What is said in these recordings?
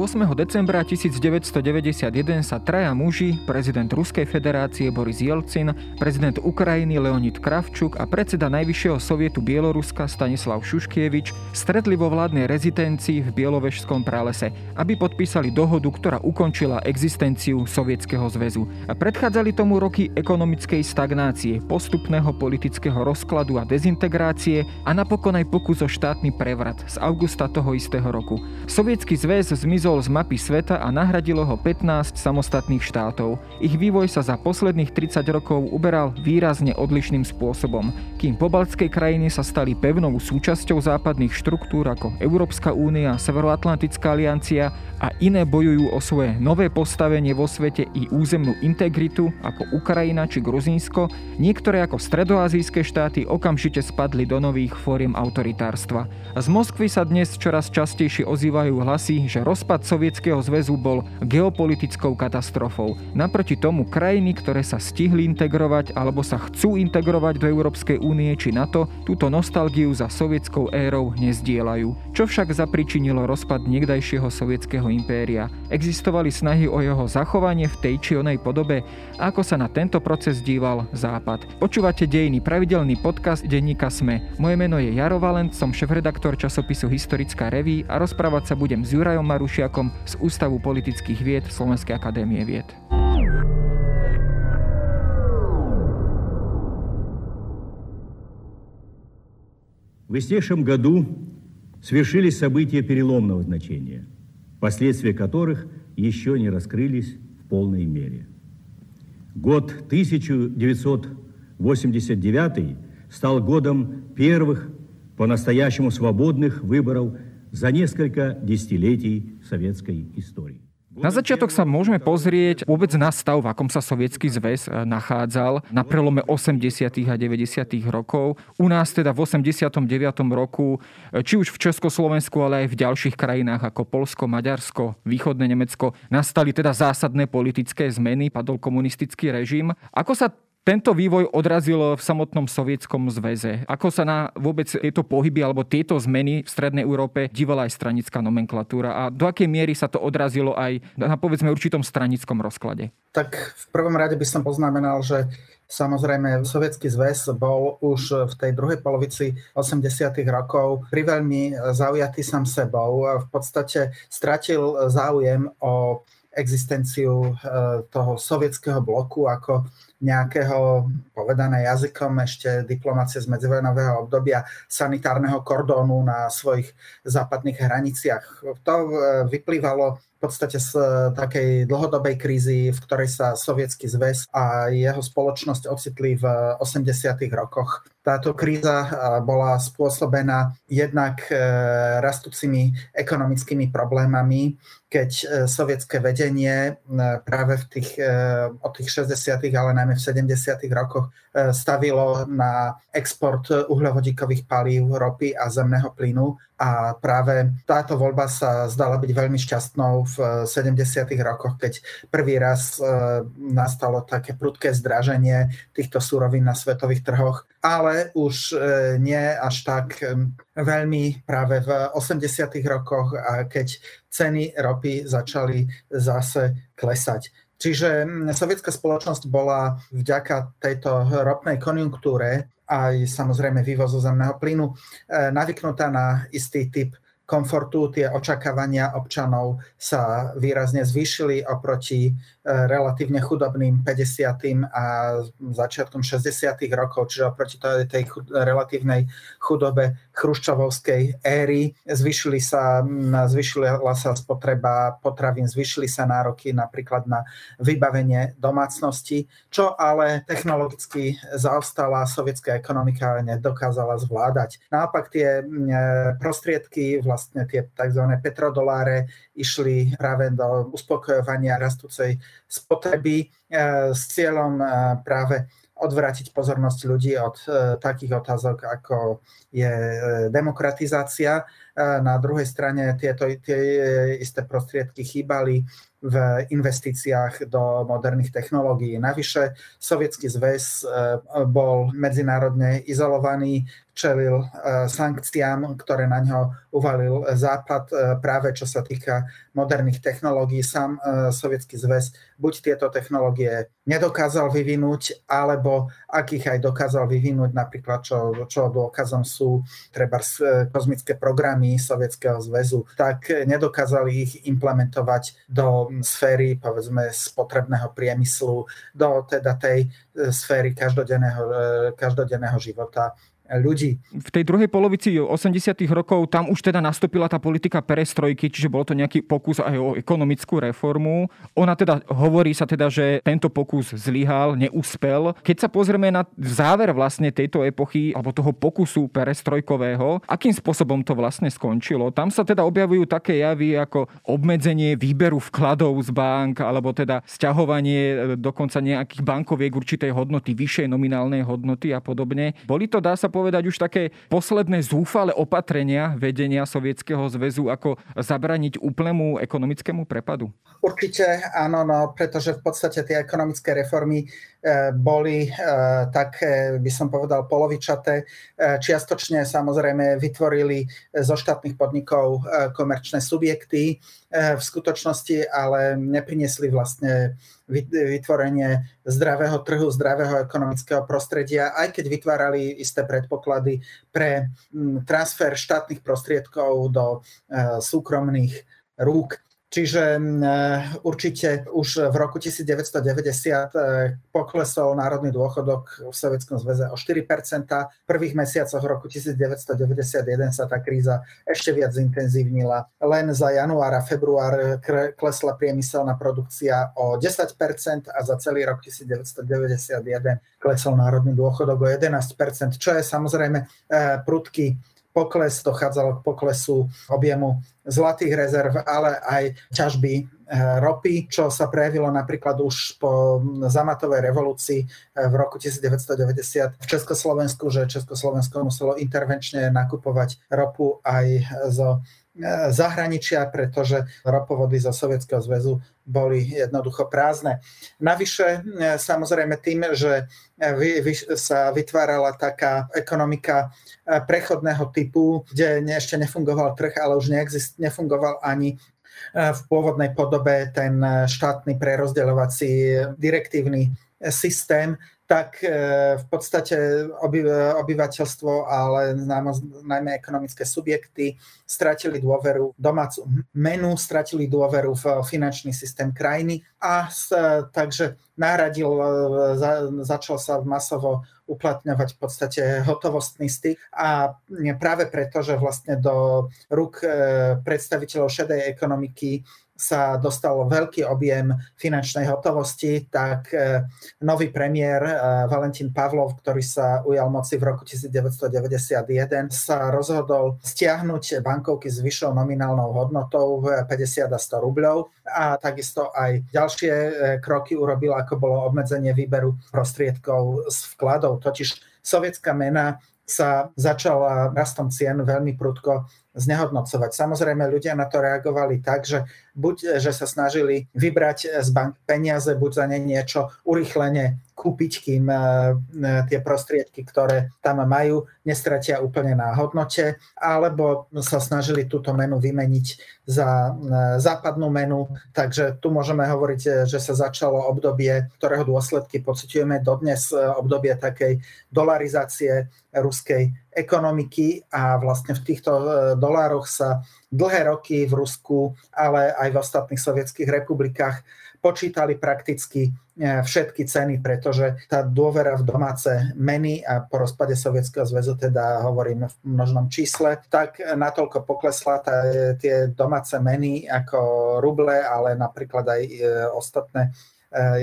8. decembra 1991 sa traja muži, prezident Ruskej federácie Boris Jelcin, prezident Ukrajiny Leonid Kravčuk a predseda Najvyššieho sovietu Bieloruska Stanislav Šuškievič stretli vo vládnej rezidencii v Bielovežskom pralese, aby podpísali dohodu, ktorá ukončila existenciu Sovietskeho zväzu. A predchádzali tomu roky ekonomickej stagnácie, postupného politického rozkladu a dezintegrácie a napokon aj pokus o štátny prevrat z augusta toho istého roku. Sovietsky zväz zmizol z mapy sveta a nahradilo ho 15 samostatných štátov. Ich vývoj sa za posledných 30 rokov uberal výrazne odlišným spôsobom, kým pobaltské krajiny sa stali pevnou súčasťou západných štruktúr ako Európska únia, Severoatlantická aliancia a iné bojujú o svoje nové postavenie vo svete i územnú integritu ako Ukrajina či Gruzínsko, niektoré ako stredoazijské štáty okamžite spadli do nových fóriem autoritárstva. Z Moskvy sa dnes čoraz častejšie ozývajú hlasy, že rozpad Sovietskeho zväzu bol geopolitickou katastrofou. Naproti tomu krajiny, ktoré sa stihli integrovať alebo sa chcú integrovať do Európskej únie či NATO, túto nostalgiu za sovietskou érou nezdielajú. Čo však zapričinilo rozpad niekdajšieho sovietského impéria? Existovali snahy o jeho zachovanie v tej či onej podobe? Ako sa na tento proces díval Západ? Počúvate dejný pravidelný podcast denníka SME. Moje meno je Jaro Valent, som šéf-redaktor časopisu Historická reví a rozprávať sa budem s Jurajom Marušiakom z Ústavu politických vied Slovenskej akadémie vied. В истекшем году свершились события переломного значения, последствия которых еще не раскрылись в полной мере. Год 1989 стал годом первых по-настоящему свободных выборов за несколько десятилетий советской истории. Na začiatok sa môžeme pozrieť vôbec na stav, v akom sa sovietský zväz e, nachádzal na prelome 80. a 90. rokov. U nás teda v 89. roku, e, či už v Československu, ale aj v ďalších krajinách ako Polsko, Maďarsko, Východné Nemecko, nastali teda zásadné politické zmeny, padol komunistický režim. Ako sa tento vývoj odrazil v samotnom sovietskom zväze. Ako sa na vôbec tieto pohyby alebo tieto zmeny v Strednej Európe dívala aj stranická nomenklatúra a do akej miery sa to odrazilo aj na povedzme určitom stranickom rozklade? Tak v prvom rade by som poznamenal, že Samozrejme, Sovietský zväz bol už v tej druhej polovici 80. rokov priveľmi zaujatý sám sebou. V podstate stratil záujem o existenciu eh, toho sovietského bloku ako nejakého, povedané jazykom, ešte diplomácie z medzivojnového obdobia sanitárneho kordónu na svojich západných hraniciach. To e, vyplývalo v podstate z e, takej dlhodobej krízy, v ktorej sa Sovietský zväz a jeho spoločnosť ocitli v 80. rokoch. Táto kríza e, bola spôsobená jednak rastúcimi ekonomickými problémami, keď sovietské vedenie práve v tých, od tých 60. ale najmä najmä v 70. rokoch e, stavilo na export uhľovodíkových palív, ropy a zemného plynu a práve táto voľba sa zdala byť veľmi šťastnou v 70. rokoch, keď prvý raz e, nastalo také prudké zdraženie týchto súrovín na svetových trhoch, ale už e, nie až tak veľmi práve v 80. rokoch, keď ceny ropy začali zase klesať. Čiže mm, sovietská spoločnosť bola vďaka tejto ropnej konjunktúre aj samozrejme vývozu zemného plynu eh, navyknutá na istý typ komfortu, tie očakávania občanov sa výrazne zvýšili oproti E, relatívne chudobným 50. a začiatkom 60. rokov, čiže oproti tej, relatívnej chudobe chruščovovskej éry. Zvyšili sa, zvyšila sa spotreba potravín, zvyšili sa nároky napríklad na vybavenie domácnosti, čo ale technologicky zaostala sovietská ekonomika nedokázala zvládať. Naopak tie prostriedky, vlastne tie tzv. petrodoláre, išli práve do uspokojovania rastúcej spotreby eh, s cieľom eh, práve odvrátiť pozornosť ľudí od eh, takých otázok, ako je demokratizácia na druhej strane tieto tie isté prostriedky chýbali v investíciách do moderných technológií. Navyše, Sovietský zväz bol medzinárodne izolovaný, čelil sankciám, ktoré na ňo uvalil Západ práve čo sa týka moderných technológií. Sám Sovietský zväz buď tieto technológie nedokázal vyvinúť, alebo ak ich aj dokázal vyvinúť, napríklad čo, čo dôkazom sú treba kozmické programy Sovietskeho zväzu, tak nedokázali ich implementovať do sféry, povedzme, spotrebného priemyslu, do teda tej sféry každodenného, každodenného života ľudí. V tej druhej polovici 80. rokov tam už teda nastúpila tá politika perestrojky, čiže bol to nejaký pokus aj o ekonomickú reformu. Ona teda hovorí sa teda, že tento pokus zlyhal, neúspel. Keď sa pozrieme na záver vlastne tejto epochy alebo toho pokusu perestrojkového, akým spôsobom to vlastne skončilo? Tam sa teda objavujú také javy ako obmedzenie výberu vkladov z bank alebo teda sťahovanie e, dokonca nejakých bankoviek určitej hodnoty, vyššej nominálnej hodnoty a podobne. Boli to, dá sa povedať, povedať už také posledné zúfale opatrenia vedenia Sovietskeho zväzu, ako zabraniť úplnému ekonomickému prepadu? Určite áno, no, pretože v podstate tie ekonomické reformy boli e, také, by som povedal, polovičaté. E, čiastočne samozrejme vytvorili zo štátnych podnikov komerčné subjekty, v skutočnosti ale nepriniesli vlastne vytvorenie zdravého trhu, zdravého ekonomického prostredia, aj keď vytvárali isté predpoklady pre transfer štátnych prostriedkov do súkromných rúk. Čiže e, určite už v roku 1990 e, poklesol národný dôchodok v Sovietskom zväze o 4 V prvých mesiacoch roku 1991 sa tá kríza ešte viac zintenzívnila. Len za január a február klesla priemyselná produkcia o 10% a za celý rok 1991 klesol národný dôchodok o 11% čo je samozrejme prudký pokles, dochádzalo k poklesu objemu zlatých rezerv, ale aj ťažby eh, ropy, čo sa prejavilo napríklad už po zamatovej revolúcii eh, v roku 1990 v Československu, že Československo muselo intervenčne nakupovať ropu aj zo zahraničia, pretože ropovody zo Sovietskeho zväzu boli jednoducho prázdne. Navyše, e, samozrejme tým, že sa vytvárala taká ekonomika e, prechodného typu, kde ešte nefungoval trh, ale už neexist, nefungoval ani v pôvodnej podobe ten štátny prerozdeľovací direktívny systém, tak e, v podstate obyvateľstvo, ale najmä ekonomické subjekty stratili dôveru domácu menu, stratili dôveru v finančný systém krajiny a takže nahradil, e, začal sa masovo uplatňovať v podstate hotovostný styk a práve preto, že vlastne do rúk e, predstaviteľov šedej ekonomiky sa dostal veľký objem finančnej hotovosti, tak e, nový premiér e, Valentín Pavlov, ktorý sa ujal moci v roku 1991, sa rozhodol stiahnuť bankovky s vyššou nominálnou hodnotou 50 a 100 rubľov a takisto aj ďalšie e, kroky urobil, ako bolo obmedzenie výberu prostriedkov z vkladov. Totiž sovietská mena sa začala rastom cien veľmi prudko znehodnocovať. Samozrejme, ľudia na to reagovali tak, že buď že sa snažili vybrať z bank peniaze, buď za ne niečo urychlene kúpiť, kým e, e, tie prostriedky, ktoré tam majú, nestratia úplne na hodnote, alebo sa snažili túto menu vymeniť za e, západnú menu. Takže tu môžeme hovoriť, že sa začalo obdobie, ktorého dôsledky pociťujeme dodnes, obdobie takej dolarizácie ruskej ekonomiky a vlastne v týchto dolároch sa dlhé roky v Rusku, ale aj v ostatných sovietských republikách počítali prakticky e, všetky ceny, pretože tá dôvera v domáce meny a po rozpade Sovietskeho zväzu, teda hovorím v množnom čísle, tak natoľko poklesla tá, tie domáce meny ako ruble, ale napríklad aj e, ostatné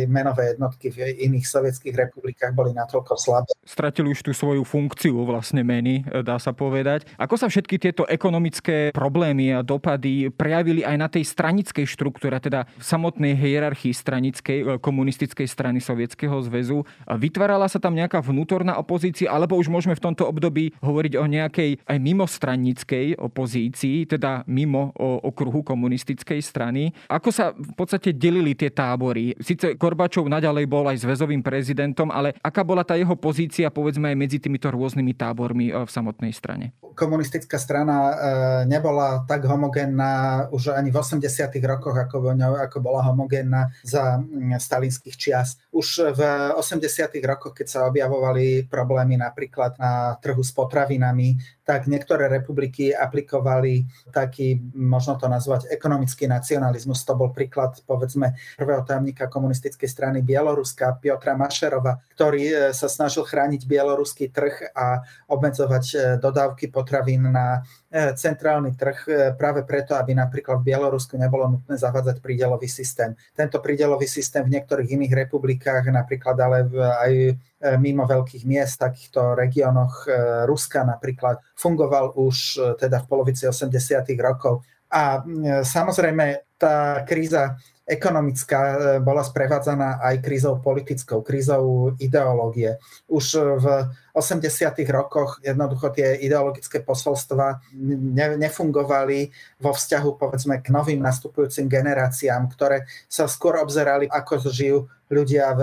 menové jednotky v iných sovietských republikách boli natoľko slabé. Stratili už tú svoju funkciu vlastne meny, dá sa povedať. Ako sa všetky tieto ekonomické problémy a dopady prejavili aj na tej stranickej štruktúre, teda v samotnej hierarchii stranickej komunistickej strany Sovietskeho zväzu? Vytvárala sa tam nejaká vnútorná opozícia, alebo už môžeme v tomto období hovoriť o nejakej aj mimostranickej opozícii, teda mimo okruhu komunistickej strany? Ako sa v podstate delili tie tábory? Sice Korbačov naďalej bol aj zväzovým prezidentom, ale aká bola tá jeho pozícia povedzme aj medzi týmito rôznymi tábormi e, v samotnej strane? Komunistická strana e, nebola tak homogénna už ani v 80. rokoch, ako, ako bola homogénna za stalinských čias. Už v 80. rokoch, keď sa objavovali problémy napríklad na trhu s potravinami, tak niektoré republiky aplikovali taký, možno to nazvať, ekonomický nacionalizmus. To bol príklad, povedzme, prvého tajomníka komunistickej strany Bieloruska, Piotra Mašerova, ktorý e, sa snažil chrániť bieloruský trh a obmedzovať e, dodávky potravín na e, centrálny trh práve preto, aby napríklad v Bielorusku nebolo nutné zavádzať prídelový systém. Tento prídelový systém v niektorých iných republikách, napríklad ale aj mimo veľkých miest, takýchto regiónoch Ruska napríklad, fungoval už teda v polovici 80. rokov. A samozrejme tá kríza ekonomická bola sprevádzaná aj krízou politickou, krízou ideológie. Už v 80. rokoch jednoducho tie ideologické posolstva nefungovali vo vzťahu povedzme k novým nastupujúcim generáciám, ktoré sa skôr obzerali, ako žijú ľudia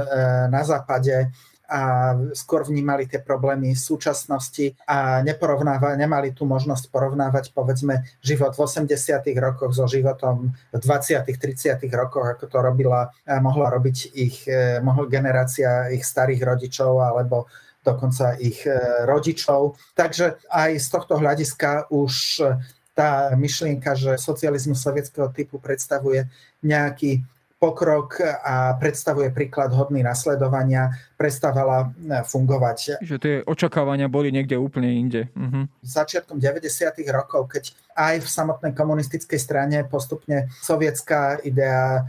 na západe, a skôr vnímali tie problémy súčasnosti a nemali tú možnosť porovnávať povedzme život v 80. rokoch so životom v 20. 30. rokoch, ako to robila, mohla robiť ich e, mohla generácia ich starých rodičov alebo dokonca ich e, rodičov. Takže aj z tohto hľadiska už tá myšlienka, že socializmus sovietského typu predstavuje nejaký pokrok a predstavuje príklad hodný nasledovania, prestávala e, fungovať. Že tie očakávania boli niekde úplne inde. Uh-huh. Začiatkom 90. rokov, keď aj v samotnej komunistickej strane postupne sovietská idea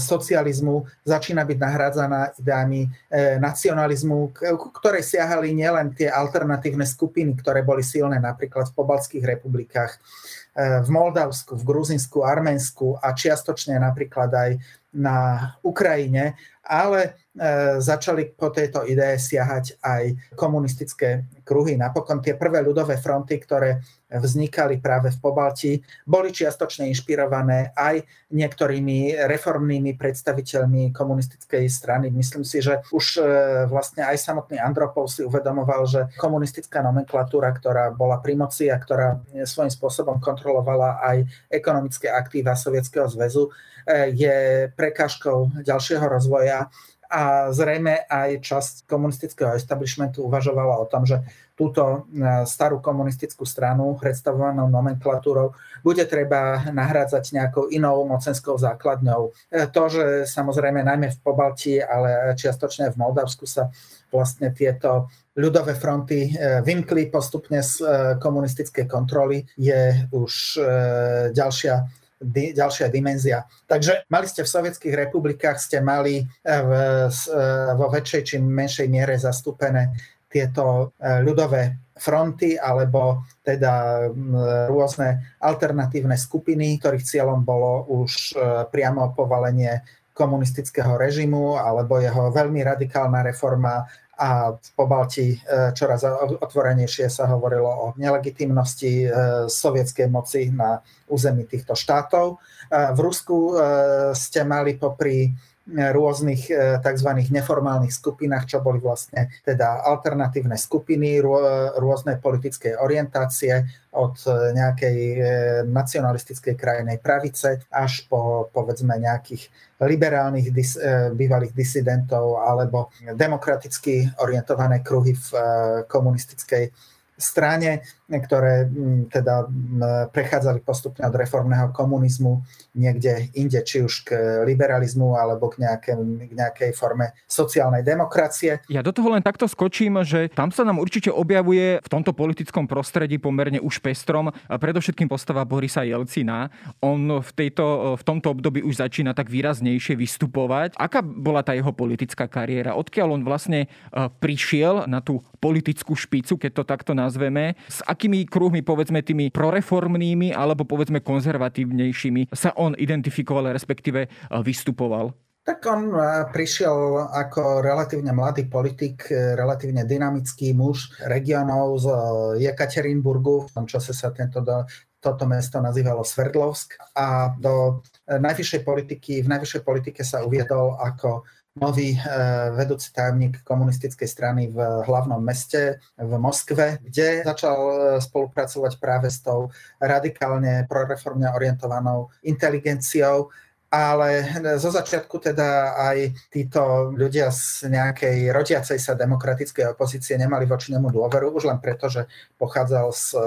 socializmu začína byť nahrádzaná ideami e, nacionalizmu, ku ktorej siahali nielen tie alternatívne skupiny, ktoré boli silné napríklad v pobalských republikách, v Moldavsku, v Gruzinsku, Arménsku a čiastočne napríklad aj na Ukrajine, ale e, začali po tejto idee siahať aj komunistické kruhy. Napokon tie prvé ľudové fronty, ktoré vznikali práve v Pobalti, boli čiastočne inšpirované aj niektorými reformnými predstaviteľmi komunistickej strany. Myslím si, že už e, vlastne aj samotný Andropov si uvedomoval, že komunistická nomenklatúra, ktorá bola pri moci a ktorá svojím spôsobom kontrolovala aj ekonomické aktíva Sovietskeho zväzu, e, je prekážkou ďalšieho rozvoja a zrejme aj časť komunistického establishmentu uvažovala o tom, že túto e, starú komunistickú stranu predstavovanou nomenklatúrou bude treba nahrádzať nejakou inou mocenskou základňou. E, to, že samozrejme najmä v Pobalti, ale čiastočne v Moldavsku sa vlastne tieto ľudové fronty e, vymkli postupne z komunistickej kontroly, je už ďalšia di, ďalšia dimenzia. Takže mali ste v sovietských republikách, ste mali eh, v, eh, vo väčšej či menšej miere zastúpené tieto eh, ľudové fronty alebo teda rôzne alternatívne skupiny, ktorých cieľom bolo už priamo povalenie komunistického režimu alebo jeho veľmi radikálna reforma a v Pobalti e, čoraz otvorenejšie sa hovorilo o nelegitimnosti e, sovietskej moci na území týchto štátov. E, v Rusku ste mali popri rôznych tzv. neformálnych skupinách, čo boli vlastne teda alternatívne skupiny, rôzne politické orientácie od nejakej nacionalistickej krajinej pravice až po povedzme nejakých liberálnych dis, e, bývalých disidentov alebo demokraticky orientované kruhy v e, komunistickej strane. Ktoré teda prechádzali postupne od reformného komunizmu niekde inde, či už k liberalizmu alebo k, nejaké, k nejakej forme sociálnej demokracie. Ja do toho len takto skočím, že tam sa nám určite objavuje v tomto politickom prostredí pomerne už pestrom predovšetkým postava Borisa Jelcina. On v, tejto, v tomto období už začína tak výraznejšie vystupovať. Aká bola tá jeho politická kariéra? Odkiaľ on vlastne prišiel na tú politickú špicu, keď to takto nazveme? S akými kruhmi, povedzme tými proreformnými alebo povedzme konzervatívnejšími sa on identifikoval, respektíve vystupoval? Tak on prišiel ako relatívne mladý politik, e, relatívne dynamický muž regionov z e, Jekaterinburgu. V tom čase sa tento toto mesto nazývalo Sverdlovsk a do e, najvyššej politiky, v najvyššej politike sa uviedol ako nový vedúci tajomník komunistickej strany v hlavnom meste v Moskve, kde začal spolupracovať práve s tou radikálne proreformne orientovanou inteligenciou, ale zo začiatku teda aj títo ľudia z nejakej rodiacej sa demokratickej opozície nemali voči nemu dôveru, už len preto, že pochádzal z e,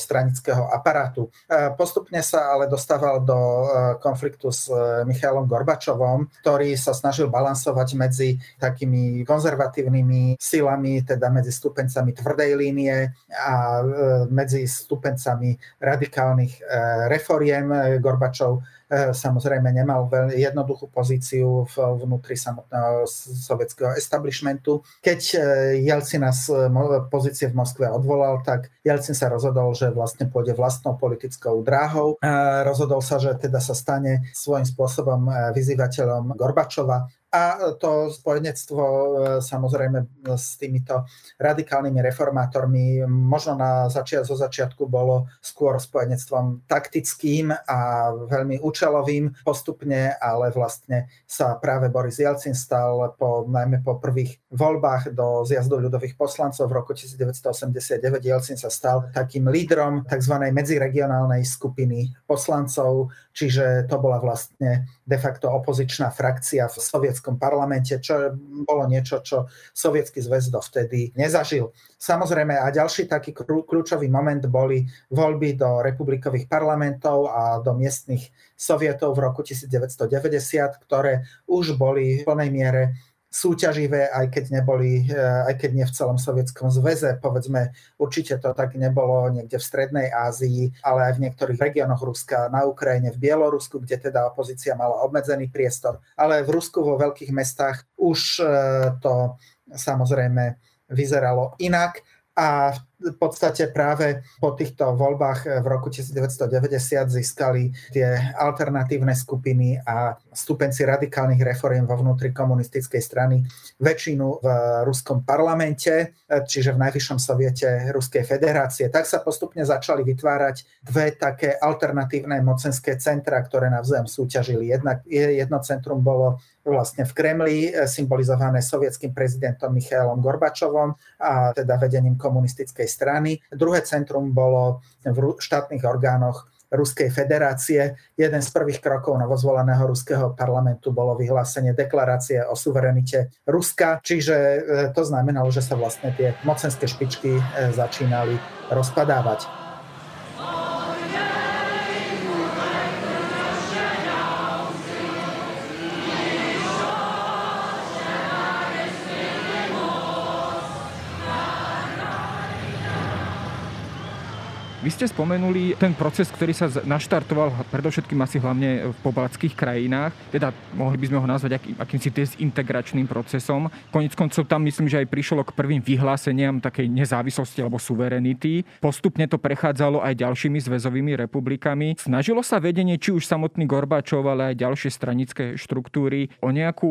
stranického aparátu. E, postupne sa ale dostával do e, konfliktu s Michailom Gorbačovom, ktorý sa snažil balansovať medzi takými konzervatívnymi silami, teda medzi stupencami tvrdej línie a medzi stupencami radikálnych reforiem. Gorbačov samozrejme nemal veľmi jednoduchú pozíciu vnútri samotného sovietského establishmentu. Keď e, Jelcina z pozície v Moskve odvolal, tak Jelcin sa rozhodol, že vlastne pôjde vlastnou politickou dráhou. Rozhodol sa, že teda sa stane svojím spôsobom e, vyzývateľom Gorbačova a to spojenectvo e, samozrejme s týmito radikálnymi reformátormi možno na začiat, zo začiatku bolo skôr spojenectvom taktickým a veľmi účelovým postupne, ale vlastne sa práve Boris Jelcin stal po, najmä po prvých voľbách do zjazdu ľudových poslancov v roku 1989. Jelcin sa stal takým lídrom tzv. medziregionálnej skupiny poslancov, čiže to bola vlastne de facto opozičná frakcia v sovietskom sovietskom parlamente, čo bolo niečo, čo sovietský zväz dovtedy nezažil. Samozrejme a ďalší taký kľúčový moment boli voľby do republikových parlamentov a do miestnych sovietov v roku 1990, ktoré už boli v plnej miere súťaživé, aj keď neboli, eh, aj keď nie v celom Sovietskom zväze. Povedzme, určite to tak nebolo niekde v Strednej Ázii, ale aj v niektorých regiónoch Ruska, na Ukrajine, v Bielorusku, kde teda opozícia mala obmedzený priestor. Ale v Rusku vo veľkých mestách už eh, to samozrejme vyzeralo inak a v podstate práve po týchto voľbách v roku 1990 získali tie alternatívne skupiny a stupenci radikálnych reforiem vo vnútri komunistickej strany väčšinu v ruskom parlamente, čiže v najvyššom soviete Ruskej federácie. Tak sa postupne začali vytvárať dve také alternatívne mocenské centra, ktoré navzájom súťažili. Jedna, jedno centrum bolo vlastne v Kremli, symbolizované sovietským prezidentom Michailom Gorbačovom a teda vedením komunistickej strany. Druhé centrum bolo v štátnych orgánoch Ruskej federácie. Jeden z prvých krokov novozvoleného ruského parlamentu bolo vyhlásenie deklarácie o suverenite Ruska, čiže e, to znamenalo, že sa vlastne tie mocenské špičky e, začínali rozpadávať. Vy ste spomenuli ten proces, ktorý sa naštartoval predovšetkým asi hlavne v pobaltských krajinách, teda mohli by sme ho nazvať aký, akýmsi dezintegračným procesom. Konec koncov tam myslím, že aj prišlo k prvým vyhláseniam takej nezávislosti alebo suverenity. Postupne to prechádzalo aj ďalšími zväzovými republikami. Snažilo sa vedenie, či už samotný Gorbačov, ale aj ďalšie stranické štruktúry o nejakú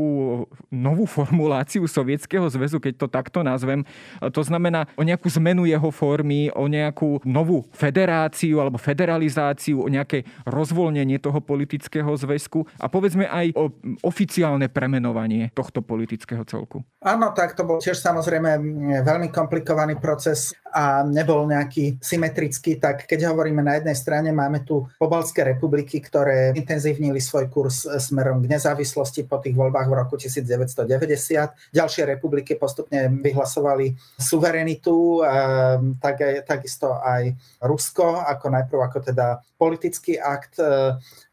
novú formuláciu Sovietskeho zväzu, keď to takto nazvem. To znamená o nejakú zmenu jeho formy, o nejakú novú federáciu alebo federalizáciu, o nejaké rozvoľnenie toho politického zväzku a povedzme aj o oficiálne premenovanie tohto politického celku. Áno, tak to bol tiež samozrejme veľmi komplikovaný proces a nebol nejaký symetrický, tak keď hovoríme na jednej strane, máme tu pobalské republiky, ktoré intenzívnili svoj kurz smerom k nezávislosti po tých voľbách v roku 1990. Ďalšie republiky postupne vyhlasovali suverenitu, tak, takisto aj Rusko, ako najprv ako teda politický akt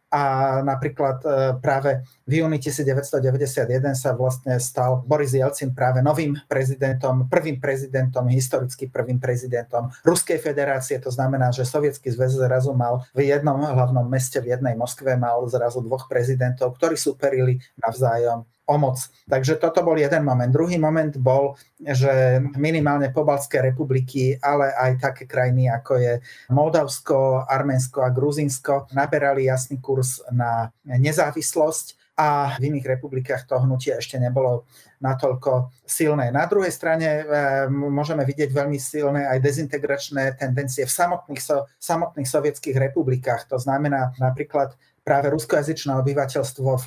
a napríklad e, práve v júni 1991 sa vlastne stal Boris Jelcin práve novým prezidentom, prvým prezidentom, historicky prvým prezidentom Ruskej federácie. To znamená, že Sovietský zväz zrazu mal v jednom hlavnom meste, v jednej Moskve mal zrazu dvoch prezidentov, ktorí superili navzájom o moc. Takže toto bol jeden moment. Druhý moment bol, že minimálne pobalské republiky, ale aj také krajiny ako je Moldavsko, Arménsko a Gruzinsko naberali jasný kurz na nezávislosť a v iných republikách to hnutie ešte nebolo natoľko silné. Na druhej strane e, môžeme vidieť veľmi silné aj dezintegračné tendencie v samotných, so, samotných sovietských republikách. To znamená napríklad práve ruskojazyčné obyvateľstvo v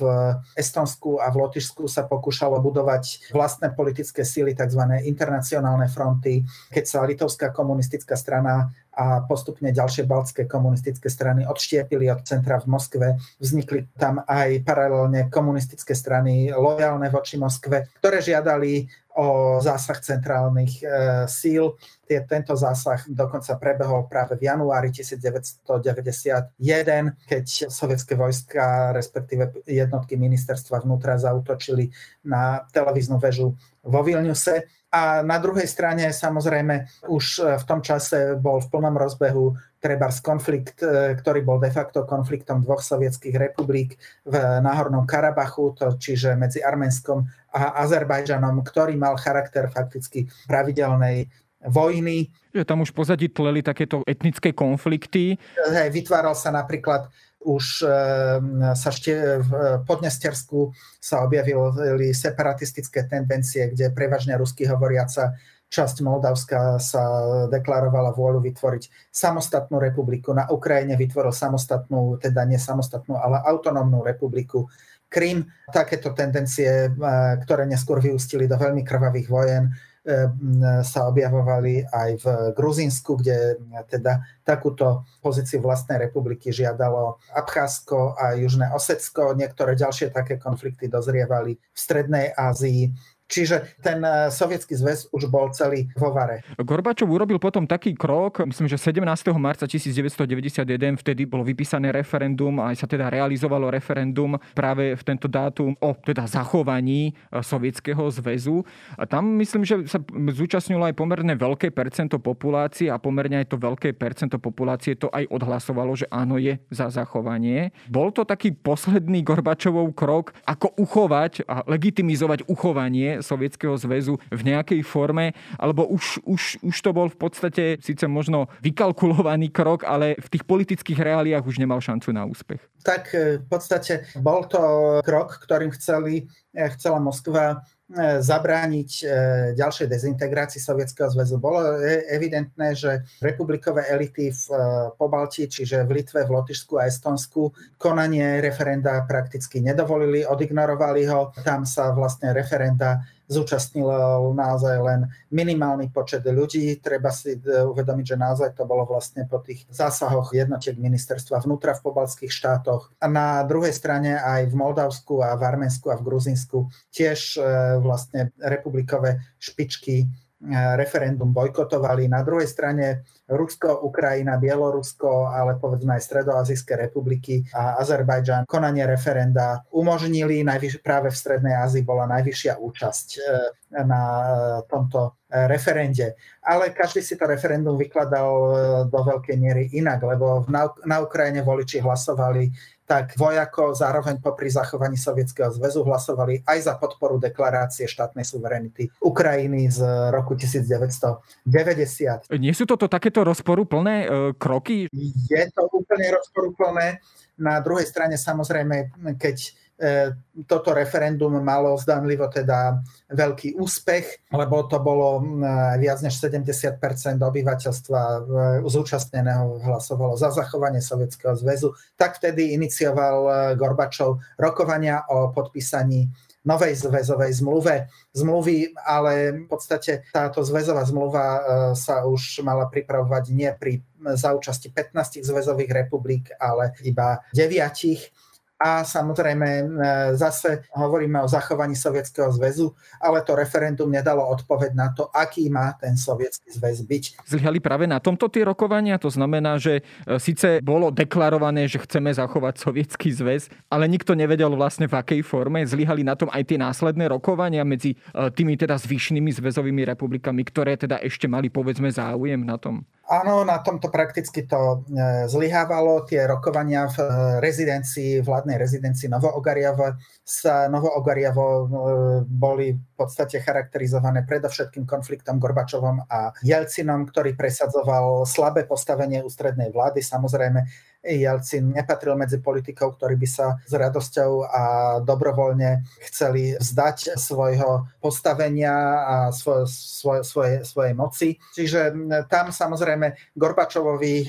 Estonsku a v Lotyšsku sa pokúšalo budovať vlastné politické síly, tzv. internacionálne fronty, keď sa litovská komunistická strana a postupne ďalšie baltské komunistické strany odštiepili od centra v Moskve. Vznikli tam aj paralelne komunistické strany lojálne voči Moskve, ktoré žiadali o zásah centrálnych e, síl. Tento zásah dokonca prebehol práve v januári 1991, keď sovietské vojska, respektíve jednotky ministerstva vnútra zautočili na televíznu väžu vo Vilniuse. A na druhej strane samozrejme už e, v tom čase bol v plnom rozbehu trebárs konflikt, e, ktorý bol de facto konfliktom dvoch sovietských republik v Náhornom Karabachu, to, čiže medzi Arménskom a Azerbajdžanom, ktorý mal charakter fakticky pravidelnej vojny. Že tam už pozadí tleli takéto etnické konflikty. Hej, vytváral sa napríklad už ehm, sa šte, v Podnestersku sa objavili separatistické tendencie, kde prevažne rusky hovoriaca časť Moldavska sa deklarovala vôľu vytvoriť samostatnú republiku. Na Ukrajine vytvoril samostatnú, teda nie samostatnú, ale autonómnu republiku Krym. Takéto tendencie, ktoré neskôr vyústili do veľmi krvavých vojen, E, sa objavovali aj v Gruzínsku, kde teda takúto pozíciu vlastnej republiky žiadalo Abcházsko a Južné Osecko. Niektoré ďalšie také konflikty dozrievali v Strednej Ázii Čiže ten eh, sovietský zväz už bol celý vo vare. Gorbačov urobil potom taký krok, myslím, že 17. marca 1991 vtedy bolo vypísané referendum a aj sa teda realizovalo referendum práve v tento dátum o teda zachovaní eh, sovietského zväzu. A tam myslím, že sa zúčastnilo aj pomerne veľké percento populácie a pomerne aj to veľké percento populácie to aj odhlasovalo, že áno je za zachovanie. Bol to taký posledný Gorbačovov krok, ako uchovať a legitimizovať uchovanie Sovietskeho zväzu v nejakej forme, alebo už, už, už to bol v podstate síce možno vykalkulovaný krok, ale v tých politických reáliách už nemal šancu na úspech. Tak e, v podstate bol to krok, ktorým chceli, e, chcela Moskva zabrániť e, ďalšej dezintegrácii Sovietskeho zväzu. Bolo e, evidentné, že republikové elity v Pobalti, čiže v Litve, v Lotyšsku a Estonsku, konanie referenda prakticky nedovolili, odignorovali ho. Tam sa vlastne referenda zúčastnilo naozaj len minimálny počet ľudí. Treba si e, uvedomiť, že naozaj to bolo vlastne po tých zásahoch jednotiek ministerstva vnútra v pobalských štátoch. A na druhej strane aj v Moldavsku a v Arménsku a v Gruzinsku tiež e, vlastne republikové špičky referendum bojkotovali. Na druhej strane Rusko, Ukrajina, Bielorusko, ale povedzme aj Stredoazijské republiky a Azerbajdžan konanie referenda umožnili. Najvyš, práve v Strednej Ázii bola najvyššia účasť e, na e, tomto referende. Ale každý si to referendum vykladal do veľkej miery inak, lebo na, na Ukrajine voliči hlasovali tak vojako zároveň popri zachovaní Sovietskeho zväzu hlasovali aj za podporu deklarácie štátnej suverenity Ukrajiny z roku 1990. Nie sú toto takéto rozporuplné e, kroky? Je to úplne rozporuplné. Na druhej strane samozrejme, keď toto referendum malo zdanlivo teda veľký úspech, lebo to bolo viac než 70 obyvateľstva e, zúčastneného hlasovalo za zachovanie Sovietskeho zväzu, tak vtedy inicioval e, Gorbačov rokovania o podpísaní novej zväzovej zmluve. Zmluvy, ale v podstate táto zväzová zmluva e, sa už mala pripravovať nie pri za účasti 15 zväzových republik, ale iba 9 a samozrejme e, zase hovoríme o zachovaní Sovietskeho zväzu, ale to referendum nedalo odpoveď na to, aký má ten Sovietský zväz byť. Zlyhali práve na tomto tie rokovania? To znamená, že e, síce bolo deklarované, že chceme zachovať Sovietský zväz, ale nikto nevedel vlastne v akej forme. Zlyhali na tom aj tie následné rokovania medzi e, tými teda zvyšnými zväzovými republikami, ktoré teda ešte mali povedzme záujem na tom. Áno, na tomto prakticky to e, zlyhávalo. Tie rokovania v e, rezidencii, vládnej rezidencii Novoogariavo sa Novoogariavo e, boli v podstate charakterizované predovšetkým konfliktom Gorbačovom a Jelcinom, ktorý presadzoval slabé postavenie ústrednej vlády. Samozrejme, Jelcin nepatril medzi politikov, ktorí by sa s radosťou a dobrovoľne chceli vzdať svojho postavenia a svoj, svoj, svoje, svojej moci. Čiže tam samozrejme Gorbačovovi e,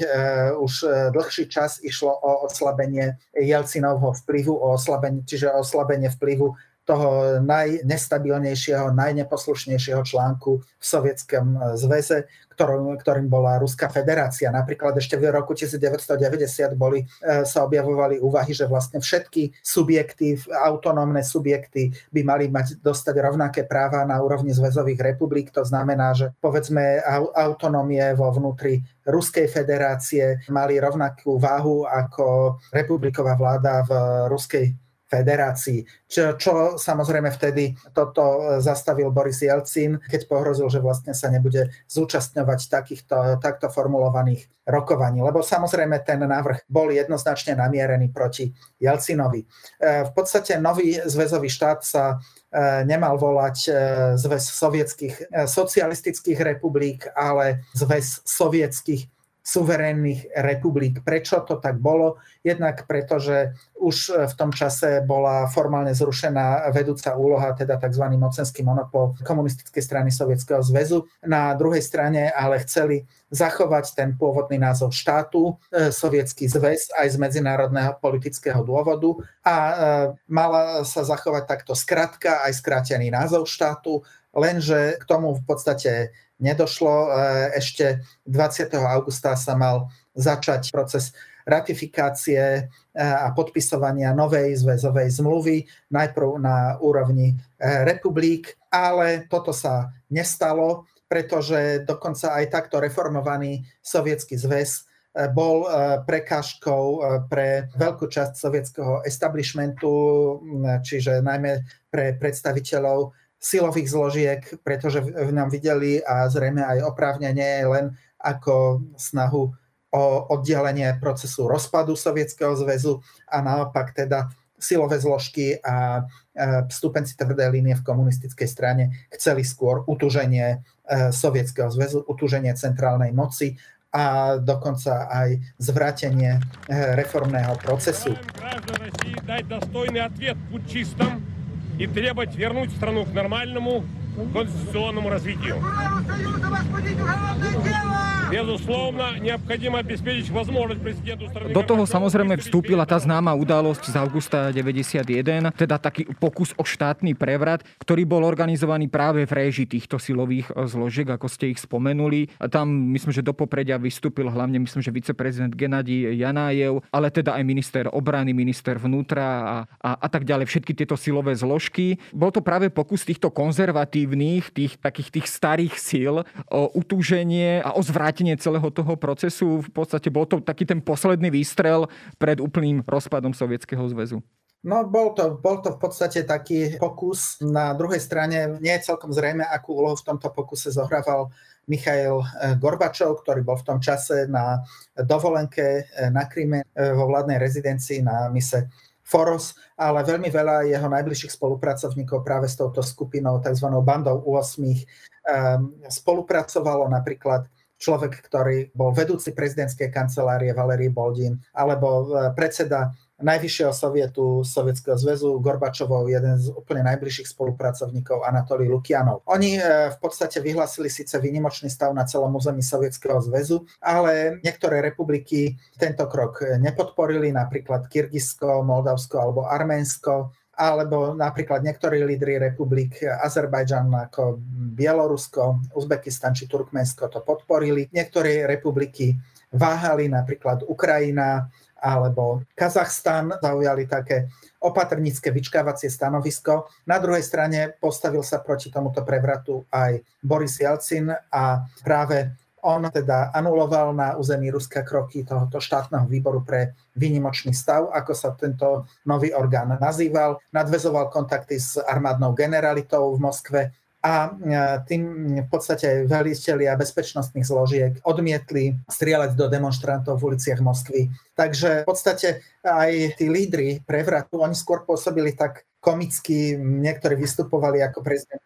už e, dlhší čas išlo o oslabenie Jelcinovho vplyvu, o oslabenie, čiže o oslabenie vplyvu toho najnestabilnejšieho, najneposlušnejšieho článku v Sovietskom zväze, ktorým, ktorým bola Ruská federácia. Napríklad ešte v roku 1990 boli, e, sa objavovali úvahy, že vlastne všetky subjekty, autonómne subjekty by mali mať dostať rovnaké práva na úrovni zväzových republik. To znamená, že povedzme autonómie vo vnútri Ruskej federácie mali rovnakú váhu ako republiková vláda v Ruskej federácii. Čo, čo samozrejme vtedy toto e, zastavil Boris Jelcin, keď pohrozil, že vlastne sa nebude zúčastňovať takýchto takto formulovaných rokovaní. Lebo samozrejme ten návrh bol jednoznačne namierený proti Jelcinovi. E, v podstate nový zväzový štát sa e, nemal volať zväz sovietských socialistických republik, ale zväz sovietských suverénnych republik. Prečo to tak bolo? Jednak preto, že už v tom čase bola formálne zrušená vedúca úloha, teda tzv. mocenský monopol komunistickej strany Sovietskeho zväzu. Na druhej strane ale chceli zachovať ten pôvodný názov štátu, e, Sovietský zväz, aj z medzinárodného politického dôvodu a e, mala sa zachovať takto skratka, aj skrátený názov štátu, lenže k tomu v podstate nedošlo. E, ešte 20. augusta sa mal začať proces ratifikácie e, a podpisovania novej zväzovej zmluvy, najprv na úrovni e, republik, ale toto sa nestalo, pretože dokonca aj takto reformovaný sovietský zväz bol prekážkou pre veľkú časť sovietského establishmentu, čiže najmä pre predstaviteľov silových zložiek, pretože v ňom videli a zrejme aj oprávnenie len ako snahu o oddelenie procesu rozpadu Sovietskeho zväzu a naopak teda silové zložky a vstupenci tvrdé línie v komunistickej strane chceli skôr utuženie e, Sovietskeho zväzu, utuženie centrálnej moci a dokonca aj zvrátenie e, reformného procesu и требовать вернуть страну к нормальному конституционному развитию. Безусловно, необходимо обеспечить возможность президенту страны... Do toho samozrejme vstúpila tá známa udalosť z augusta 91, teda taký pokus o štátny prevrat, ktorý bol organizovaný práve v réži týchto silových e, zložiek, ako ste ich spomenuli. Tam myslím, že do popredia vystúpil hlavne myslím, že viceprezident Genadí Janájev, ale teda aj minister obrany, minister vnútra a, a, a tak ďalej, všetky tieto silové zložky. Bol to práve pokus týchto konzervatívnych, tých takých tých starých síl o utúženie a o zvrátenie vrátenie celého toho procesu. V podstate bol to taký ten posledný výstrel pred úplným rozpadom Sovietskeho zväzu. No, bol to, bol to v podstate taký pokus. Na druhej strane nie je celkom zrejme, akú úlohu v tomto pokuse zohrával Michail eh, Gorbačov, ktorý bol v tom čase na dovolenke eh, na Kryme eh, vo vládnej rezidencii na mise Foros, ale veľmi veľa jeho najbližších spolupracovníkov práve s touto skupinou, tzv. bandou 8 spolupracovalo napríklad človek, ktorý bol vedúci prezidentskej kancelárie Valery Boldin, alebo e, predseda Najvyššieho sovietu Sovietskeho zväzu Gorbačovou, jeden z úplne najbližších spolupracovníkov Anatolí Lukianov. Oni e, v podstate vyhlasili síce výnimočný stav na celom území Sovietskeho zväzu, ale niektoré republiky tento krok nepodporili, napríklad Kyrgyzsko, Moldavsko alebo Arménsko alebo napríklad niektorí lídry republik Azerbajdžan ako Bielorusko, Uzbekistan či Turkmensko to podporili. Niektoré republiky váhali, napríklad Ukrajina alebo Kazachstan zaujali také opatrnícke vyčkávacie stanovisko. Na druhej strane postavil sa proti tomuto prevratu aj Boris Jelcin a práve on teda anuloval na území Ruska kroky tohoto štátneho výboru pre výnimočný stav, ako sa tento nový orgán nazýval. Nadvezoval kontakty s armádnou generalitou v Moskve a e, tým v podstate veliteľia bezpečnostných zložiek odmietli strieľať do demonstrantov v uliciach Moskvy. Takže v podstate aj tí lídry prevratu, oni skôr pôsobili tak komicky, niektorí vystupovali ako prezident,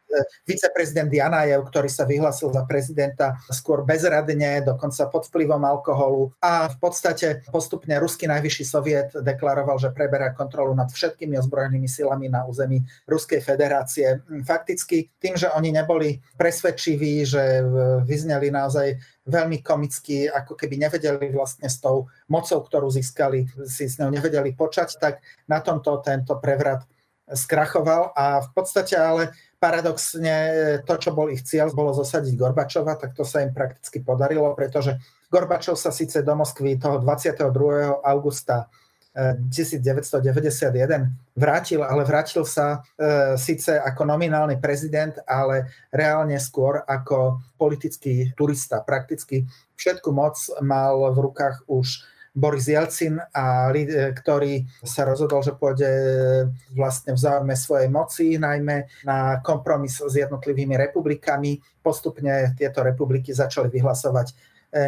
viceprezident Janajev, ktorý sa vyhlasil za prezidenta skôr bezradne, dokonca pod vplyvom alkoholu a v podstate postupne ruský najvyšší soviet deklaroval, že preberá kontrolu nad všetkými ozbrojenými silami na území Ruskej federácie. Fakticky tým, že oni neboli presvedčiví, že vyzneli naozaj veľmi komicky, ako keby nevedeli vlastne s tou mocou, ktorú získali, si s ňou nevedeli počať, tak na tomto tento prevrat skrachoval a v podstate ale paradoxne to, čo bol ich cieľ, bolo zosadiť Gorbačova, tak to sa im prakticky podarilo, pretože Gorbačov sa síce do Moskvy toho 22. augusta 1991 eh, vrátil, ale vrátil sa e, síce ako nominálny prezident, ale reálne skôr ako politický turista. Prakticky všetku moc mal v rukách už Boris Jelcin, a, e, ktorý sa rozhodol, že pôjde vlastne v záujme svojej moci, najmä na kompromis s jednotlivými republikami. Postupne tieto republiky začali vyhlasovať e,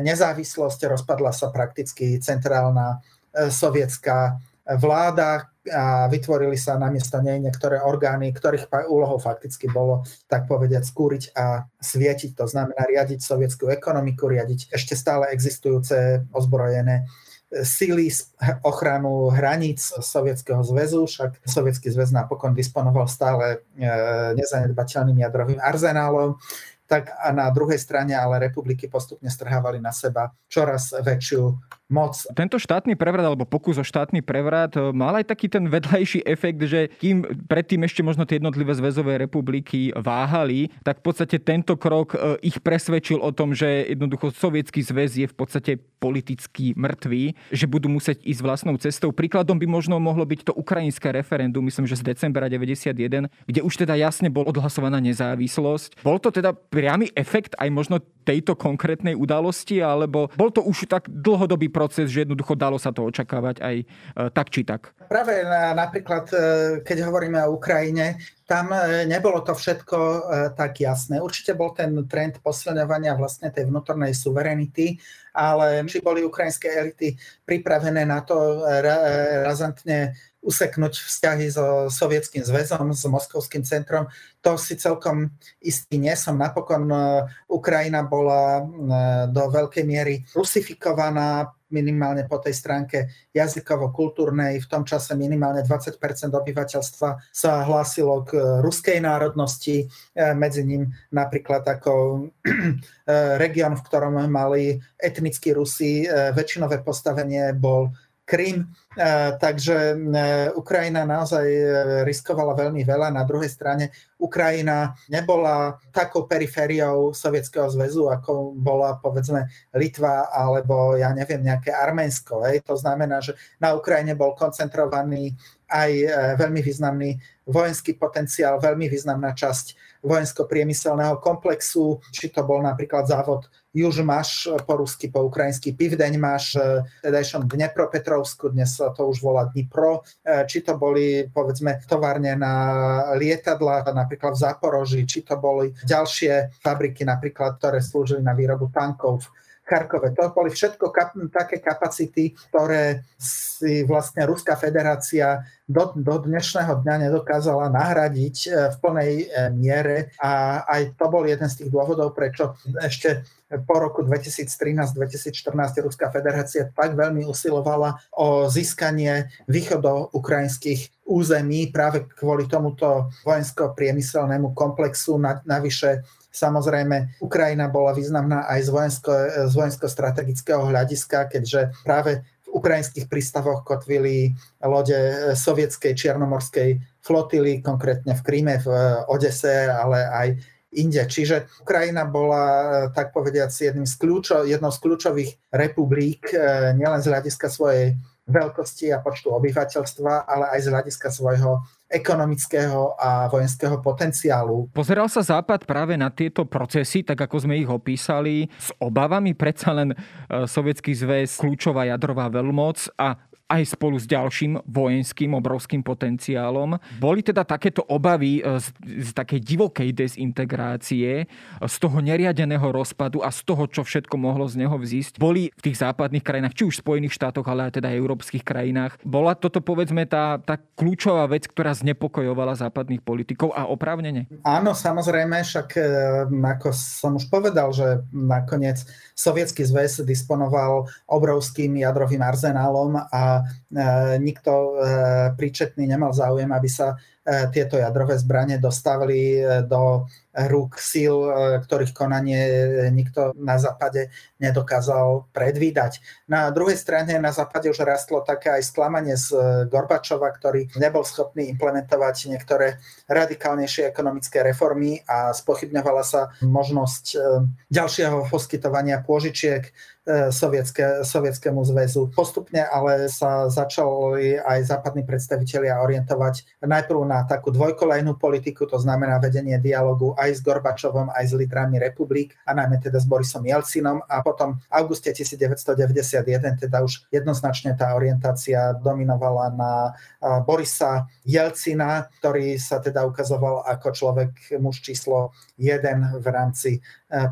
nezávislosť, rozpadla sa prakticky centrálna e, sovietská vláda a vytvorili sa namiesto nej niektoré orgány, ktorých úlohou fakticky bolo, tak povediať, skúriť a svietiť. To znamená riadiť sovietskú ekonomiku, riadiť ešte stále existujúce ozbrojené síly ochranu hraníc Sovietskeho zväzu, však Sovietský zväz napokon disponoval stále e, nezanedbateľným jadrovým arzenálom, tak a na druhej strane ale republiky postupne strhávali na seba čoraz väčšiu moc. Tento štátny prevrat alebo pokus o štátny prevrat e, mal aj taký ten vedľajší efekt, že kým predtým ešte možno tie jednotlivé zväzové republiky váhali, tak v podstate tento krok e, ich presvedčil o tom, že jednoducho sovietský zväz je v podstate politicky mŕtvý, že budú musieť ísť vlastnou cestou. Príkladom by možno mohlo byť to ukrajinské referendum, myslím, že z decembra 91, kde už teda jasne bol odhlasovaná nezávislosť. Bol to teda priamy efekt aj možno tejto konkrétnej udalosti, alebo bol to už tak dlhodobý proces, že jednoducho dalo sa to očakávať aj e, tak či tak. Práve napríklad, e, keď hovoríme o Ukrajine, tam e, nebolo to všetko tak jasné. Určite bol ten trend posilňovania vlastne tej vnútornej suverenity, ale či boli ukrajinské elity pripravené na to razantne useknúť vzťahy so Sovietským zväzom, s Moskovským centrom. To si celkom istý nie som. Napokon Ukrajina bola do veľkej miery rusifikovaná, minimálne po tej stránke jazykovo-kultúrnej. V tom čase minimálne 20% obyvateľstva sa hlásilo k ruskej národnosti, e, medzi ním napríklad ako e, región, v ktorom mali etnickí Rusi, e, väčšinové postavenie bol Krym, takže Ukrajina naozaj riskovala veľmi veľa. Na druhej strane Ukrajina nebola takou perifériou Sovietskeho zväzu, ako bola povedzme Litva alebo ja neviem, nejaké Arménsko. Hej. To znamená, že na Ukrajine bol koncentrovaný aj veľmi významný vojenský potenciál, veľmi významná časť vojensko-priemyselného komplexu, či to bol napríklad závod Juž máš po rusky, po ukrajinsky Pivdeň máš, tedajšom Dnepropetrovsku, dnes sa to už volá Dnipro, e, či to boli povedzme továrne na lietadla, napríklad v Zaporoži, či to boli ďalšie fabriky napríklad, ktoré slúžili na výrobu tankov Charkove. To boli všetko kap- také kapacity, ktoré si vlastne Ruská federácia do, do dnešného dňa nedokázala nahradiť e, v plnej e, miere a aj to bol jeden z tých dôvodov, prečo ešte po roku 2013-2014 Ruská federácia tak veľmi usilovala o získanie východo-ukrajinských území práve kvôli tomuto vojensko-priemyselnému komplexu. Navyše Samozrejme, Ukrajina bola významná aj z, vojensko, z vojensko-strategického hľadiska, keďže práve v ukrajinských prístavoch kotvili lode sovietskej čiernomorskej flotily, konkrétne v Kríme, v Odese, ale aj inde. Čiže Ukrajina bola, tak povediac, jedným z kľúčo, jednou z kľúčových republik, nielen z hľadiska svojej veľkosti a počtu obyvateľstva, ale aj z hľadiska svojho ekonomického a vojenského potenciálu. Pozeral sa Západ práve na tieto procesy, tak ako sme ich opísali, s obavami predsa len e, Sovietský zväz, kľúčová jadrová veľmoc a aj spolu s ďalším vojenským obrovským potenciálom. Boli teda takéto obavy e, z, z takej divokej dezintegrácie, z toho neriadeného rozpadu a z toho, čo všetko mohlo z neho vzísť. Boli v tých západných krajinách, či už v Spojených štátoch, ale aj teda európskych krajinách. Bola toto povedzme tá, tá kľúčová vec, ktorá znepokojovala západných politikov a oprávnene? Áno, samozrejme, však e, ako som už povedal, že nakoniec Sovietský zväz disponoval obrovským jadrovým arzenálom a e, nikto e, príčetný nemal záujem, aby sa e, tieto jadrové zbranie dostavili do rúk síl, e, ktorých konanie nikto na západe nedokázal predvídať. Na druhej strane na západe už rastlo také aj sklamanie z Gorbačova, ktorý nebol schopný implementovať niektoré radikálnejšie ekonomické reformy a spochybňovala sa možnosť e, ďalšieho poskytovania pôžičiek e, sovietské, sovietskému zväzu. Postupne ale sa začali aj západní predstavitelia orientovať najprv na takú dvojkolejnú politiku, to znamená vedenie dialogu aj s Gorbačovom, aj s lídrami republik a najmä teda s Borisom Jelcinom a potom v auguste 1991 teda už jednoznačne tá orientácia dominovala na Borisa Jelcina, ktorý sa teda ukazoval ako človek muž číslo jeden v rámci e,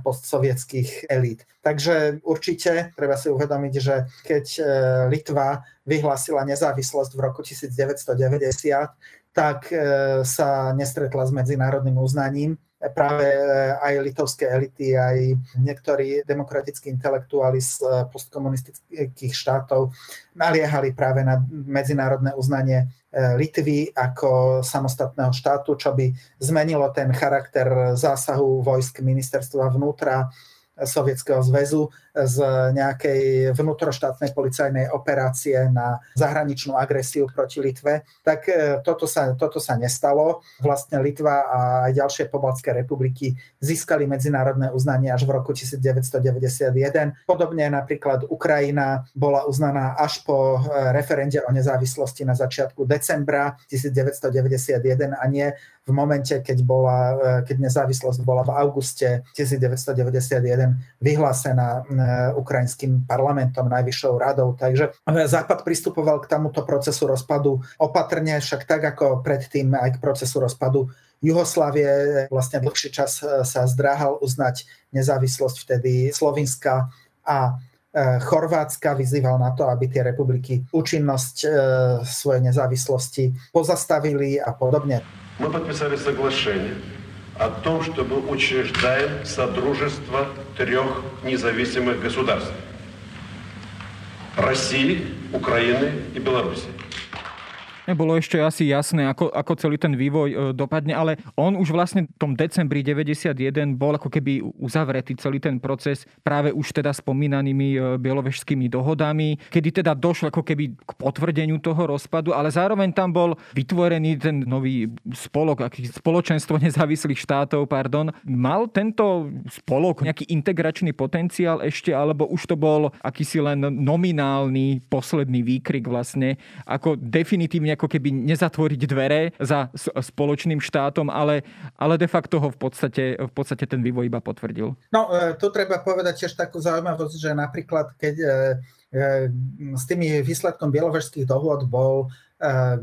postsovietských elít. Takže určite treba si uvedomiť, že keď e, Litva vyhlásila nezávislosť v roku 1990, tak e, sa nestretla s medzinárodným uznaním. Práve eh, aj litovské elity, aj niektorí demokratickí intelektuáli z eh, postkomunistických štátov naliehali práve na medzinárodné uznanie Litvy ako samostatného štátu, čo by zmenilo ten charakter zásahu vojsk ministerstva vnútra Sovietskeho zväzu z nejakej vnútroštátnej policajnej operácie na zahraničnú agresiu proti Litve, tak e, toto sa, toto sa nestalo. Vlastne Litva a aj ďalšie pobaltské republiky získali medzinárodné uznanie až v roku 1991. Podobne napríklad Ukrajina bola uznaná až po e, referende o nezávislosti na začiatku decembra 1991 a nie v momente, keď, bola, e, keď nezávislosť bola v auguste 1991 vyhlásená Eh, ukrajinským parlamentom, najvyššou radou. Takže eh, Západ pristupoval k tomuto procesu rozpadu opatrne, však tak ako predtým aj k procesu rozpadu Juhoslávie vlastne dlhší čas sa zdráhal uznať nezávislosť vtedy Slovinska a Chorvátska vyzýval na to, aby tie republiky účinnosť e, svojej nezávislosti pozastavili a podobne. Мы подписали соглашение о том, чтобы учреждаем Содружество трех независимых государств – России, Украины и Беларуси. Nebolo ešte asi jasné, ako, ako celý ten vývoj e, dopadne, ale on už vlastne v tom decembri 91 bol ako keby uzavretý celý ten proces práve už teda spomínanými e, bielovežskými dohodami, kedy teda došlo ako keby k potvrdeniu toho rozpadu, ale zároveň tam bol vytvorený ten nový spolok, spoločenstvo nezávislých štátov, pardon. Mal tento spolok nejaký integračný potenciál ešte, alebo už to bol akýsi len nominálny posledný výkrik vlastne, ako definitívne ako keby nezatvoriť dvere za spoločným štátom, ale, ale de facto ho v podstate, v podstate ten vývoj iba potvrdil. No, e, tu treba povedať tiež takú zaujímavosť, že napríklad keď e, e, s tými výsledkom bielovežských dohôd bol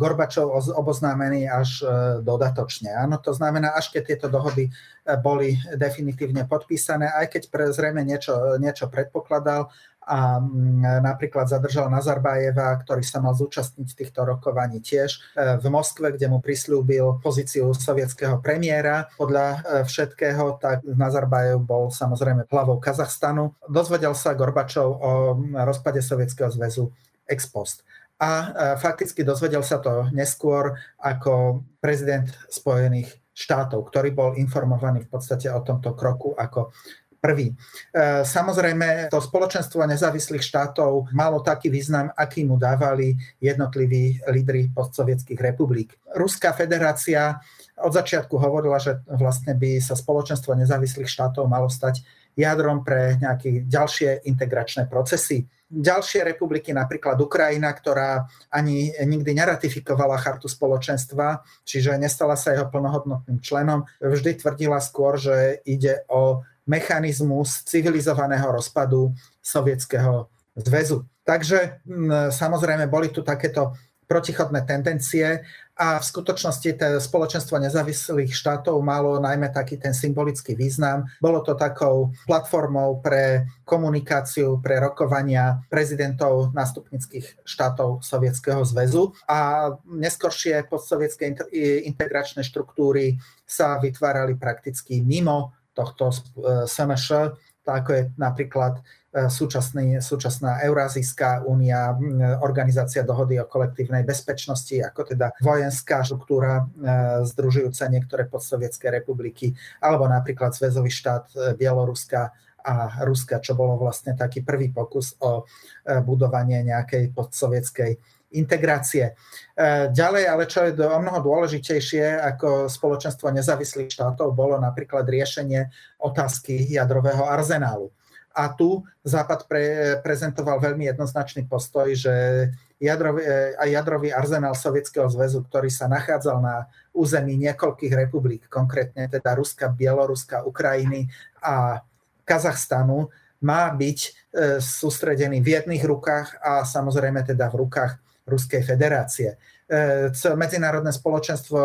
Gorbačov oboznámený až dodatočne. Áno, to znamená, až keď tieto dohody boli definitívne podpísané, aj keď pre zrejme niečo, niečo predpokladal, a mm, napríklad zadržal Nazarbájeva, ktorý sa mal zúčastniť týchto rokovaní tiež e, v Moskve, kde mu prislúbil pozíciu sovietského premiéra. Podľa e, všetkého, tak Nazarbájev bol samozrejme hlavou Kazachstanu. Dozvedel sa Gorbačov o rozpade Sovietskeho zväzu ex post. A e, fakticky dozvedel sa to neskôr ako prezident Spojených štátov, ktorý bol informovaný v podstate o tomto kroku ako prvý. Samozrejme, to spoločenstvo nezávislých štátov malo taký význam, aký mu dávali jednotliví lídry postsovietských republik. Ruská federácia od začiatku hovorila, že vlastne by sa spoločenstvo nezávislých štátov malo stať jadrom pre nejaké ďalšie integračné procesy. Ďalšie republiky, napríklad Ukrajina, ktorá ani nikdy neratifikovala chartu spoločenstva, čiže nestala sa jeho plnohodnotným členom, vždy tvrdila skôr, že ide o mechanizmus civilizovaného rozpadu Sovietskeho zväzu. Takže samozrejme boli tu takéto protichodné tendencie a v skutočnosti to spoločenstvo nezávislých štátov malo najmä taký ten symbolický význam. Bolo to takou platformou pre komunikáciu, pre rokovania prezidentov nástupnických štátov Sovietskeho zväzu a neskoršie postsovietské integračné štruktúry sa vytvárali prakticky mimo tohto SMŠ, ako je napríklad E, súčasný, súčasná Eurázijská únia, organizácia dohody o kolektívnej bezpečnosti, ako teda vojenská štruktúra e, združujúca niektoré podsovietské republiky, alebo napríklad Zväzový štát e, Bieloruska a Ruska, čo bolo vlastne taký prvý pokus o budovanie nejakej podsovietskej integrácie. Ďalej, ale čo je o mnoho dôležitejšie ako spoločenstvo nezávislých štátov, bolo napríklad riešenie otázky jadrového arzenálu. A tu Západ pre, prezentoval veľmi jednoznačný postoj, že jadrový, e, aj jadrový arzenál Sovietskeho zväzu, ktorý sa nachádzal na území niekoľkých republik, konkrétne teda Ruska, Bieloruska, Ukrajiny a Kazachstanu, má byť e, sústredený v jedných rukách a samozrejme teda v rukách Ruskej federácie. E, medzinárodné spoločenstvo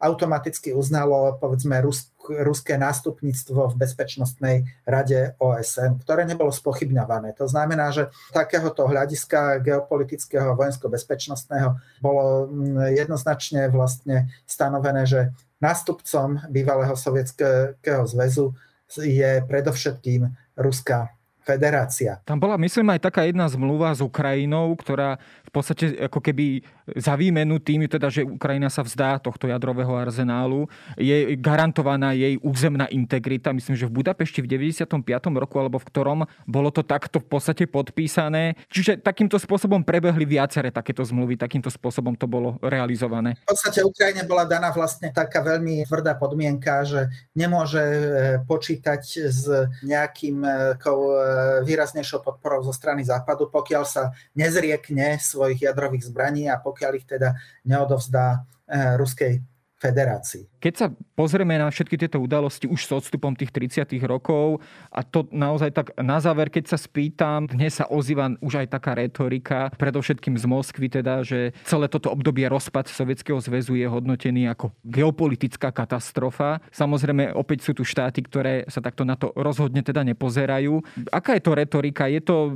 automaticky uznalo povedzme Rusk, ruské nástupníctvo v Bezpečnostnej rade OSN, ktoré nebolo spochybňované. To znamená, že takéhoto hľadiska geopolitického a vojensko-bezpečnostného bolo jednoznačne vlastne stanovené, že nástupcom bývalého sovietského zväzu je predovšetkým Ruská federácia. Tam bola, myslím, aj taká jedna zmluva s Ukrajinou, ktorá v podstate ako keby za výmenu tým, teda, že Ukrajina sa vzdá tohto jadrového arzenálu, je garantovaná jej územná integrita. Myslím, že v Budapešti v 95. roku, alebo v ktorom bolo to takto v podstate podpísané. Čiže takýmto spôsobom prebehli viaceré takéto zmluvy, takýmto spôsobom to bolo realizované. V podstate Ukrajine bola daná vlastne taká veľmi tvrdá podmienka, že nemôže e, počítať s nejakým e, výraznejšou podporou zo strany Západu, pokiaľ sa nezriekne svojich jadrových zbraní a pokiaľ ich teda neodovzdá eh, Ruskej federácii. Keď sa pozrieme na všetky tieto udalosti už s odstupom tých 30 rokov a to naozaj tak na záver, keď sa spýtam, dnes sa ozýva už aj taká retorika, predovšetkým z Moskvy teda, že celé toto obdobie rozpad Sovietskeho zväzu je hodnotený ako geopolitická katastrofa. Samozrejme, opäť sú tu štáty, ktoré sa takto na to rozhodne teda nepozerajú. Aká je to retorika? Je to,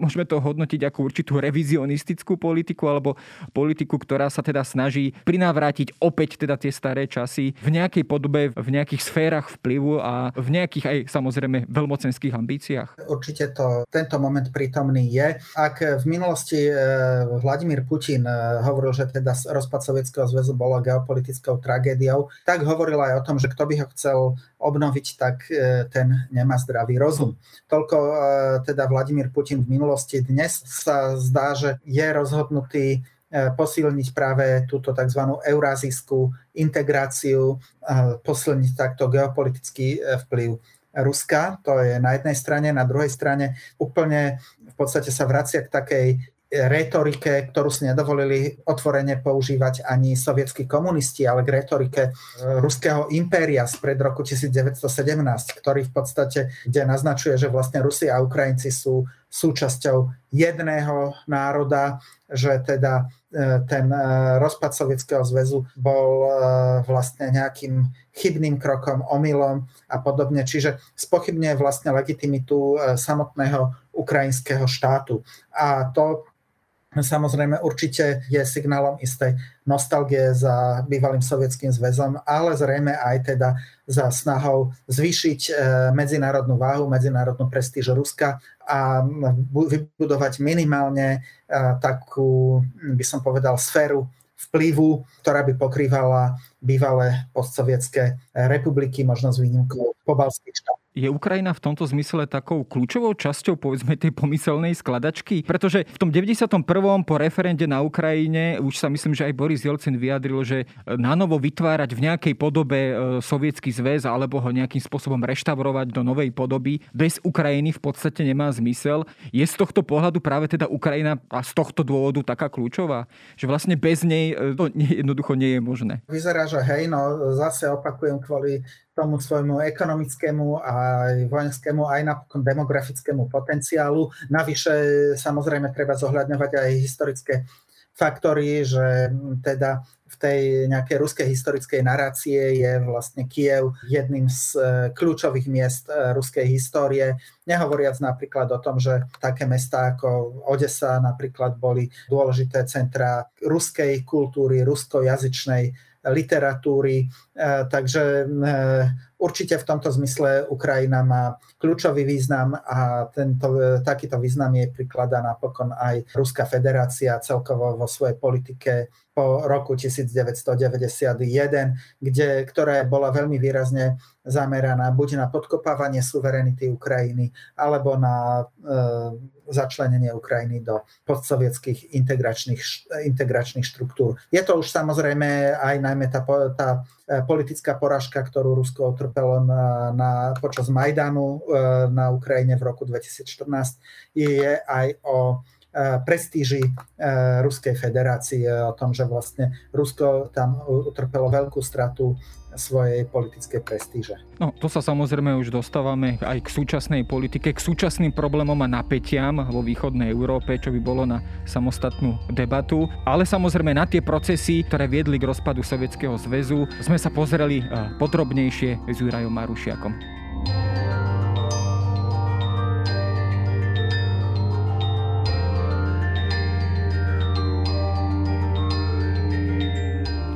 môžeme to hodnotiť ako určitú revizionistickú politiku alebo politiku, ktorá sa teda snaží prinávrátiť opäť teda tie staré časy v nejakej podobe, v nejakých sférach vplyvu a v nejakých aj samozrejme veľmocenských ambíciách? Určite to tento moment prítomný je. Ak v minulosti e, Vladimír Putin e, hovoril, že teda rozpad Sovietskeho zväzu bolo geopolitickou tragédiou, tak hovoril aj o tom, že kto by ho chcel obnoviť, tak e, ten nemá zdravý rozum. Toľko teda Vladimír Putin v minulosti. Dnes sa zdá, že je rozhodnutý posilniť práve túto tzv. eurázijskú integráciu, posilniť takto geopolitický e, vplyv Ruska, to je na jednej strane, na druhej strane úplne v podstate sa vracia k takej retorike, ktorú si nedovolili otvorene používať ani sovietskí komunisti, ale k retorike e, ruského impéria spred roku 1917, ktorý v podstate, kde naznačuje, že vlastne Rusi a Ukrajinci sú súčasťou jedného národa, že teda e, ten e, rozpad Sovietskeho zväzu bol vlastne nejakým chybným krokom, omylom a podobne. Čiže spochybňuje vlastne legitimitu samotného ukrajinského štátu. A to samozrejme určite je signálom istej nostalgie za bývalým sovietským zväzom, ale zrejme aj teda za snahou zvýšiť e, medzinárodnú váhu, medzinárodnú prestíž Ruska a vybudovať minimálne e, takú, by som povedal, sféru vplyvu, ktorá by pokrývala bývalé postsovietské republiky, možno s výnimkou pobalských štátov. Je Ukrajina v tomto zmysle takou kľúčovou časťou povedzme tej pomyselnej skladačky? Pretože v tom 91. po referende na Ukrajine už sa myslím, že aj Boris Jelcin vyjadril, že na novo vytvárať v nejakej podobe e, sovietský zväz alebo ho nejakým spôsobom reštaurovať do novej podoby bez Ukrajiny v podstate nemá zmysel. Je z tohto pohľadu práve teda Ukrajina a z tohto dôvodu taká kľúčová, že vlastne bez nej e, to jednoducho nie je možné. Vyzerá, že hej, no zase opakujem kvôli tomu svojmu ekonomickému a vojenskému aj napokon demografickému potenciálu. Navyše samozrejme treba zohľadňovať aj historické faktory, že teda v tej nejakej ruskej historickej narácie je vlastne Kiev jedným z e, kľúčových miest e, ruskej histórie. Nehovoriac napríklad o tom, že také mesta ako Odesa napríklad boli dôležité centra ruskej kultúry, ruskojazyčnej literatúry. E, takže e, určite v tomto zmysle Ukrajina má kľúčový význam a tento, e, takýto význam je prikladá napokon aj Ruská federácia celkovo vo svojej politike po roku 1991, kde, ktorá bola veľmi výrazne zameraná buď na podkopávanie suverenity Ukrajiny, alebo na e, začlenenie Ukrajiny do postsovietských integračných, integračných štruktúr. Je to už samozrejme aj najmä tá, tá e, politická poražka, ktorú Rusko utrpelo na, na, počas Majdanu e, na Ukrajine v roku 2014, je aj o prestíži Ruskej federácie, o tom, že vlastne Rusko tam utrpelo veľkú stratu svojej politickej prestíže. No, to sa samozrejme už dostávame aj k súčasnej politike, k súčasným problémom a napätiam vo východnej Európe, čo by bolo na samostatnú debatu. Ale samozrejme na tie procesy, ktoré viedli k rozpadu Sovietskeho zväzu, sme sa pozreli eh, podrobnejšie s Jurajom Marušiakom.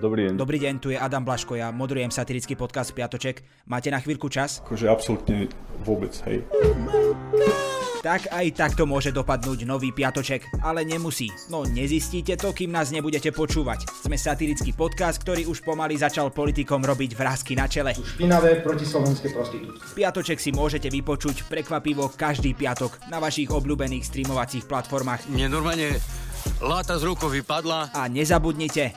Dobrý deň. Dobrý deň, tu je Adam Blaško, ja moderujem satirický podcast Piatoček. Máte na chvíľku čas? Akože absolútne vôbec, hej. Tak aj takto môže dopadnúť nový piatoček, ale nemusí. No nezistíte to, kým nás nebudete počúvať. Sme satirický podcast, ktorý už pomaly začal politikom robiť vrázky na čele. Špinavé protislovenské prostitútky. Piatoček si môžete vypočuť prekvapivo každý piatok na vašich obľúbených streamovacích platformách. Mne normálne láta z rukou vypadla. A nezabudnite,